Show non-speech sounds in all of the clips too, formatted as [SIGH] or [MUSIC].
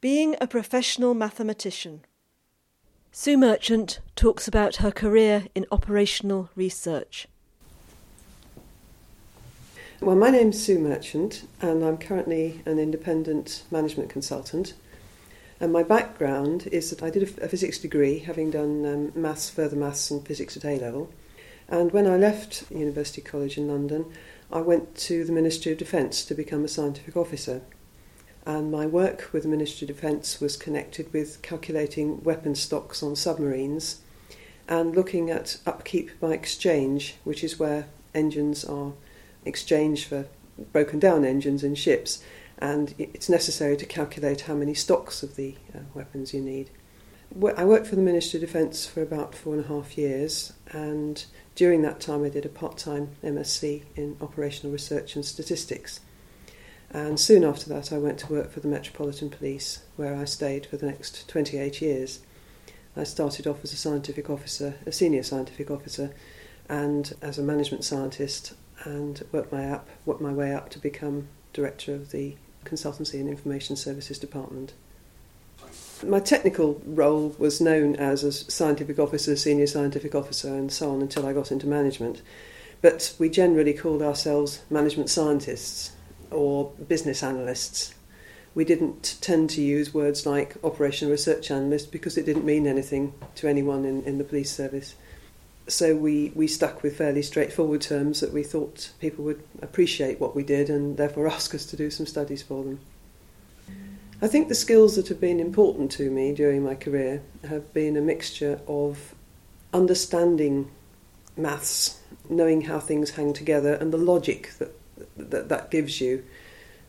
Being a professional mathematician. Sue Merchant talks about her career in operational research. Well, my name's Sue Merchant, and I'm currently an independent management consultant. And my background is that I did a, physics degree, having done um, maths, further maths, and physics at A level. And when I left University College in London, I went to the Ministry of Defence to become a scientific officer and my work with the Ministry of Defence was connected with calculating weapon stocks on submarines and looking at upkeep by exchange, which is where engines are exchanged for broken down engines in ships, and it's necessary to calculate how many stocks of the uh, weapons you need. I worked for the Ministry of Defence for about four and a half years, and during that time I did a part time MSc in Operational Research and Statistics. And soon after that, I went to work for the Metropolitan Police, where I stayed for the next 28 years. I started off as a scientific officer, a senior scientific officer, and as a management scientist, and worked my up, worked my way up to become director of the Consultancy and Information Services Department. My technical role was known as a scientific officer, senior scientific officer, and so on until I got into management. But we generally called ourselves management scientists or business analysts. We didn't tend to use words like operational research analyst because it didn't mean anything to anyone in, in the police service. So we, we stuck with fairly straightforward terms that we thought people would appreciate what we did and therefore [LAUGHS] ask us to do some studies for them. I think the skills that have been important to me during my career have been a mixture of understanding maths, knowing how things hang together, and the logic that that that gives you,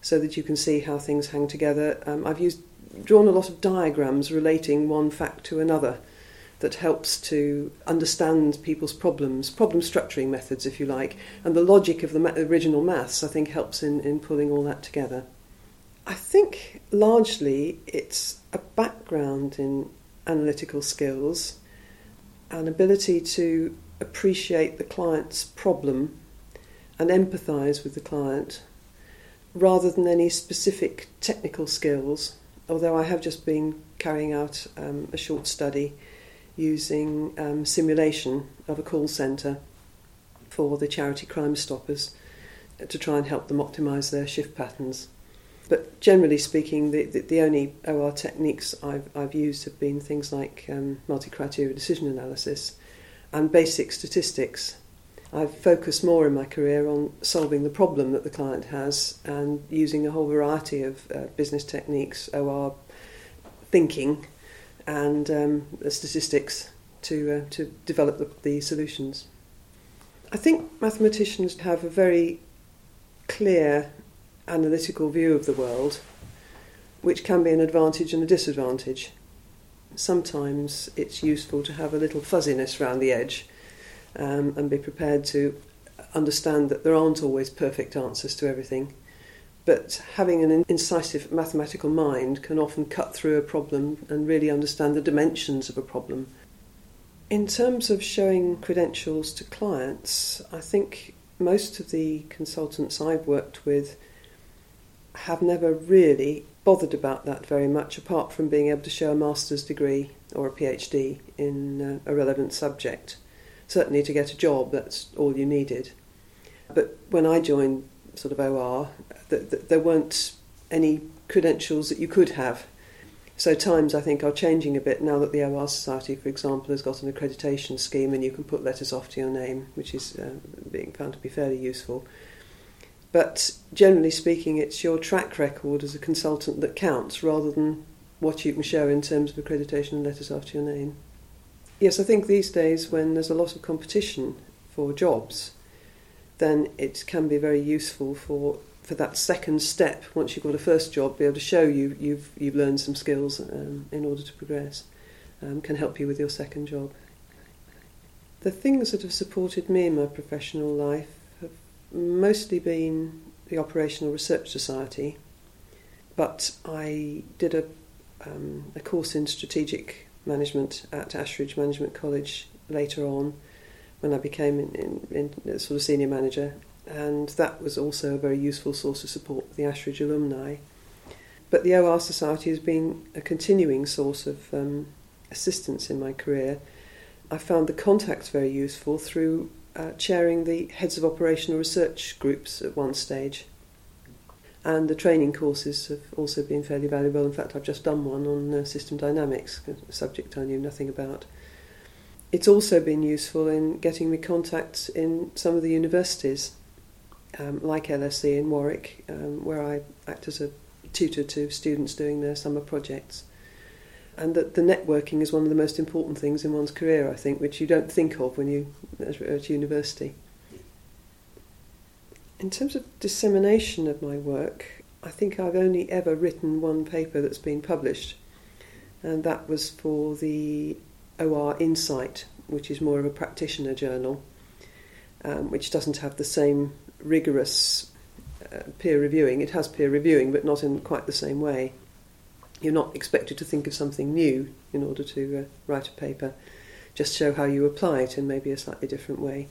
so that you can see how things hang together. Um, I've used drawn a lot of diagrams relating one fact to another that helps to understand people's problems, problem structuring methods, if you like, and the logic of the ma- original maths, I think, helps in, in pulling all that together. I think largely it's a background in analytical skills, an ability to appreciate the client's problem and empathise with the client rather than any specific technical skills. Although I have just been carrying out um, a short study using um, simulation of a call centre for the charity Crime Stoppers to try and help them optimise their shift patterns. But generally speaking, the, the, the, only OR techniques I've, I've used have been things like um, multi criteria decision analysis and basic statistics I've focused more in my career on solving the problem that the client has and using a whole variety of uh, business techniques, OR thinking, and um, statistics to uh, to develop the, the solutions. I think mathematicians have a very clear analytical view of the world, which can be an advantage and a disadvantage. Sometimes it's useful to have a little fuzziness around the edge um, and be prepared to understand that there aren't always perfect answers to everything. But having an incisive mathematical mind can often cut through a problem and really understand the dimensions of a problem. In terms of showing credentials to clients, I think most of the consultants I've worked with have never really bothered about that very much, apart from being able to show a master's degree or a PhD in uh, a relevant subject certainly to get a job, that's all you needed. But when I joined sort of OR, th- th- there weren't any credentials that you could have. So times I think are changing a bit now that the OR Society, for example, has got an accreditation scheme and you can put letters off to your name, which is uh, being found to be fairly useful. But generally speaking, it's your track record as a consultant that counts rather than what you can show in terms of accreditation and letters after your name. Yes, I think these days when there's a lot of competition for jobs, then it can be very useful for for that second step. Once you've got a first job, be able to show you you've you've learned some skills um, in order to progress, um, can help you with your second job. The things that have supported me in my professional life have mostly been the Operational Research Society, but I did a um, a course in strategic management at Ashridge Management College later on when I became in, in, in sort of senior manager, and that was also a very useful source of support for the Ashridge alumni. but the OR Society has been a continuing source of um, assistance in my career. I found the contacts very useful through uh, chairing the heads of operational research groups at one stage. And the training courses have also been fairly valuable. In fact, I've just done one on uh, system dynamics, a subject I knew nothing about. It's also been useful in getting me contacts in some of the universities, um, like LSE in Warwick, um, where I act as a tutor to students doing their summer projects. And that the networking is one of the most important things in one's career, I think, which you don't think of when you are at university. In terms of dissemination of my work, I think I've only ever written one paper that's been published, and that was for the OR Insight, which is more of a practitioner journal, um, which doesn't have the same rigorous uh, peer reviewing. It has peer reviewing, but not in quite the same way. You're not expected to think of something new in order to uh, write a paper, just show how you apply it in maybe a slightly different way.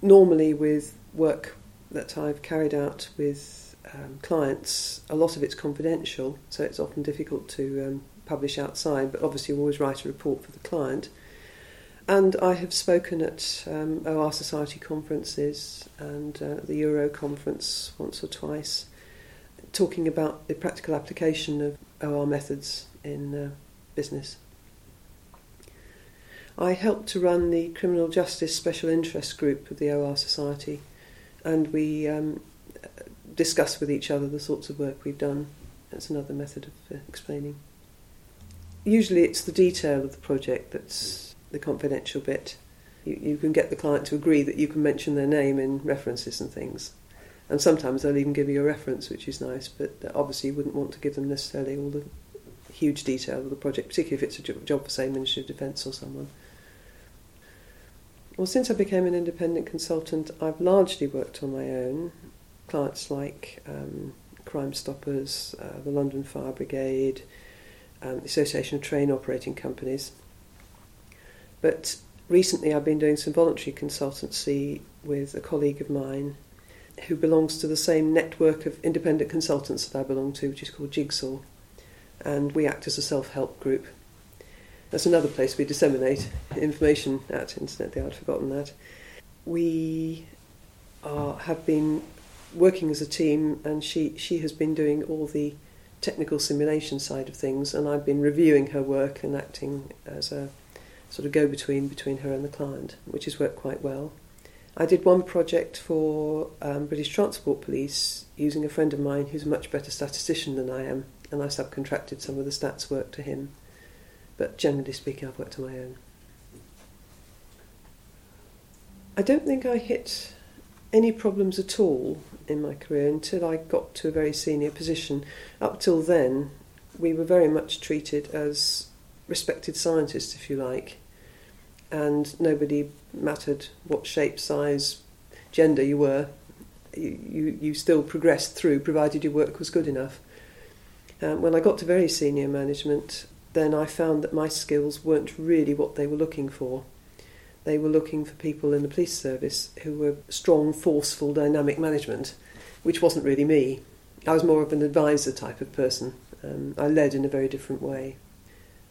Normally, with work that I've carried out with um, clients, a lot of it's confidential, so it's often difficult to um, publish outside, but obviously, you always write a report for the client. And I have spoken at um, OR Society conferences and uh, the Euro conference once or twice, talking about the practical application of OR methods in uh, business. I helped to run the Criminal Justice Special Interest Group of the OR Society, and we um, discuss with each other the sorts of work we've done. That's another method of uh, explaining. Usually, it's the detail of the project that's the confidential bit. You, you can get the client to agree that you can mention their name in references and things. And sometimes they'll even give you a reference, which is nice, but obviously you wouldn't want to give them necessarily all the huge detail of the project, particularly if it's a job for, say, Ministry of Defence or someone. Well, since I became an independent consultant, I've largely worked on my own. Clients like um, Crime Stoppers, uh, the London Fire Brigade, um, the Association of Train Operating Companies. But recently I've been doing some voluntary consultancy with a colleague of mine who belongs to the same network of independent consultants that I belong to, which is called Jigsaw. And we act as a self help group. That's another place we disseminate information at, incidentally, I'd forgotten that. We are, have been working as a team, and she, she has been doing all the technical simulation side of things, and I've been reviewing her work and acting as a sort of go between between her and the client, which has worked quite well. I did one project for um, British Transport Police using a friend of mine who's a much better statistician than I am, and I subcontracted some of the stats work to him. But generally speaking, I've worked on my own. I don't think I hit any problems at all in my career until I got to a very senior position. Up till then, we were very much treated as respected scientists, if you like, and nobody mattered what shape, size, gender you were. You, you, still progressed through, provided your work was good enough. Um, when I got to very senior management, then I found that my skills weren't really what they were looking for. They were looking for people in the police service who were strong, forceful, dynamic management, which wasn't really me. I was more of an advisor type of person. Um, I led in a very different way.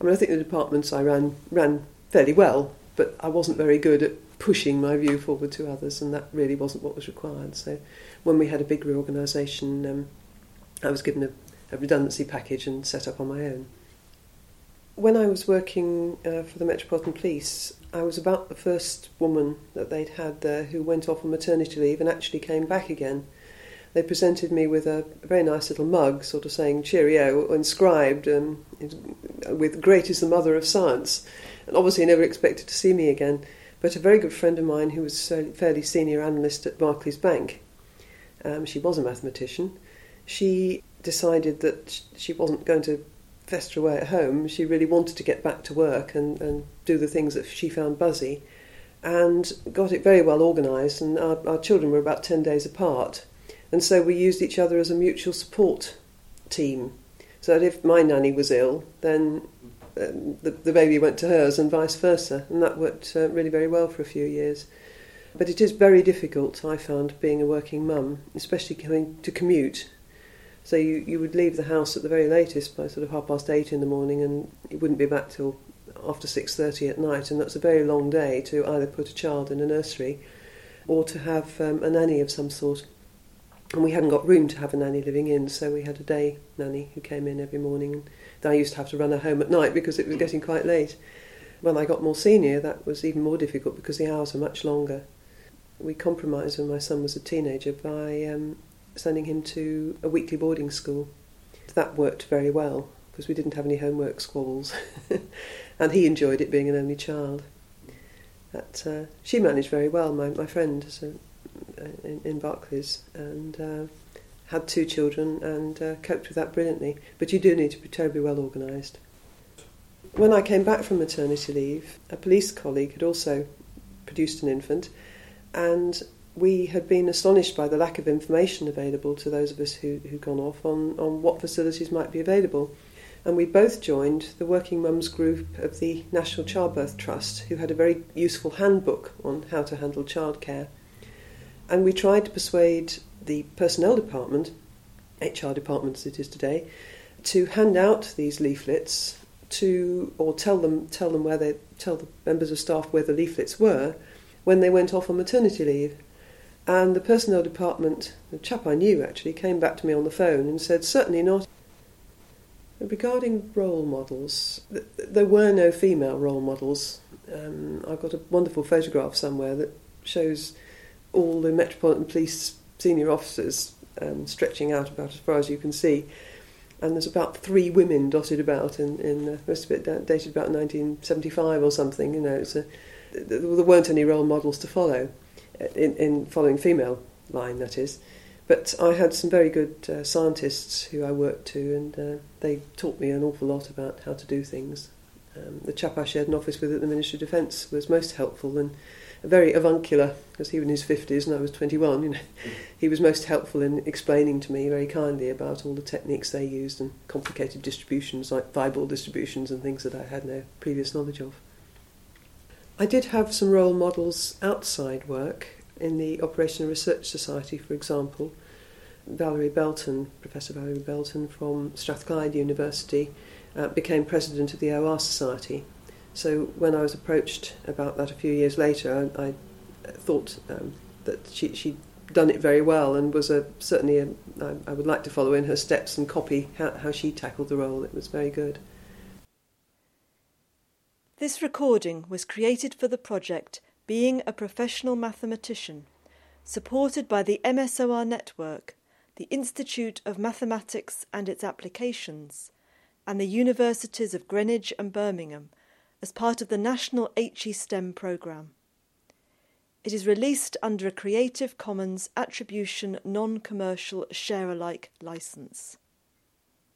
I mean, I think the departments I ran ran fairly well, but I wasn't very good at pushing my view forward to others, and that really wasn't what was required. So, when we had a big reorganisation, um, I was given a, a, redundancy package and set up on my own. When I was working uh, for the Metropolitan Police, I was about the first woman that they'd had there who went off on maternity leave and actually came back again they presented me with a very nice little mug, sort of saying cheerio, inscribed um, with "Great is the mother of science." And obviously, never expected to see me again. But a very good friend of mine, who was a fairly senior analyst at Barclays Bank, um, she was a mathematician. She decided that she wasn't going to fester away at home. She really wanted to get back to work and, and do the things that she found buzzy, and got it very well organised. And our, our children were about ten days apart and so we used each other as a mutual support team. So that if my nanny was ill, then um, the, the baby went to hers and vice versa. And that worked uh, really very well for a few years. But it is very difficult, I found, being a working mum, especially having to commute. So you, you would leave the house at the very latest by sort of half past eight in the morning, and you wouldn't be back till after six thirty at night, and that's a very long day to either put a child in a nursery or to have um, a nanny of some sort. And we hadn't got room to have a nanny living in, so we had a day nanny who came in every morning. And I used to have to run her home at night because it was getting quite late. When I got more senior, that was even more difficult because the hours were much longer. We compromised when my son was a teenager by um, sending him to a weekly boarding school. That worked very well because we didn't have any homework squabbles, [LAUGHS] and he enjoyed it being an only child. That uh, she managed very well. My my friend uh, in, in Barclays and uh, had two children and uh, coped with that brilliantly. But you do need to be terribly well organised. When I came back from maternity leave, a police colleague had also produced an infant, and we had been astonished by the lack of information available to those of us who, who'd gone off on, on what facilities might be available. And we both joined the Working Mums group of the National Childbirth Trust, who had a very useful handbook on how to handle childcare. And we tried to persuade the personnel department, HR department as it is today, to hand out these leaflets to or tell them tell them where they tell the members of staff where the leaflets were when they went off on maternity leave. And the personnel department, the chap I knew actually, came back to me on the phone and said, certainly not. Regarding role models, there were no female role models. Um, I've got a wonderful photograph somewhere that shows all the Metropolitan Police senior officers um, stretching out about as far as you can see. And there's about three women dotted about, in, in uh, most of it dated about 1975 or something. You know, a, there weren't any role models to follow in, in following female line, that is. But I had some very good uh, scientists who I worked to, and uh, they taught me an awful lot about how to do things. Um, the chap I shared an office with at the Ministry of Defence was most helpful and very avuncular, because he was in his 50s and I was 21. You know, he was most helpful in explaining to me very kindly about all the techniques they used and complicated distributions like Weibull distributions and things that I had no previous knowledge of. I did have some role models outside work in the Operational Research Society, for example. Valerie Belton, Professor Valerie Belton from Strathclyde University, uh, became president of the OR Society. So when I was approached about that a few years later, I, I thought um, that she, she'd done it very well and was a, certainly a, I, I would like to follow in her steps and copy how, how she tackled the role. It was very good. This recording was created for the project Being a Professional Mathematician, supported by the MSOR Network, the Institute of Mathematics and its Applications, and the Universities of Greenwich and Birmingham as part of the National HE STEM programme. It is released under a Creative Commons Attribution Non Commercial Share Alike license.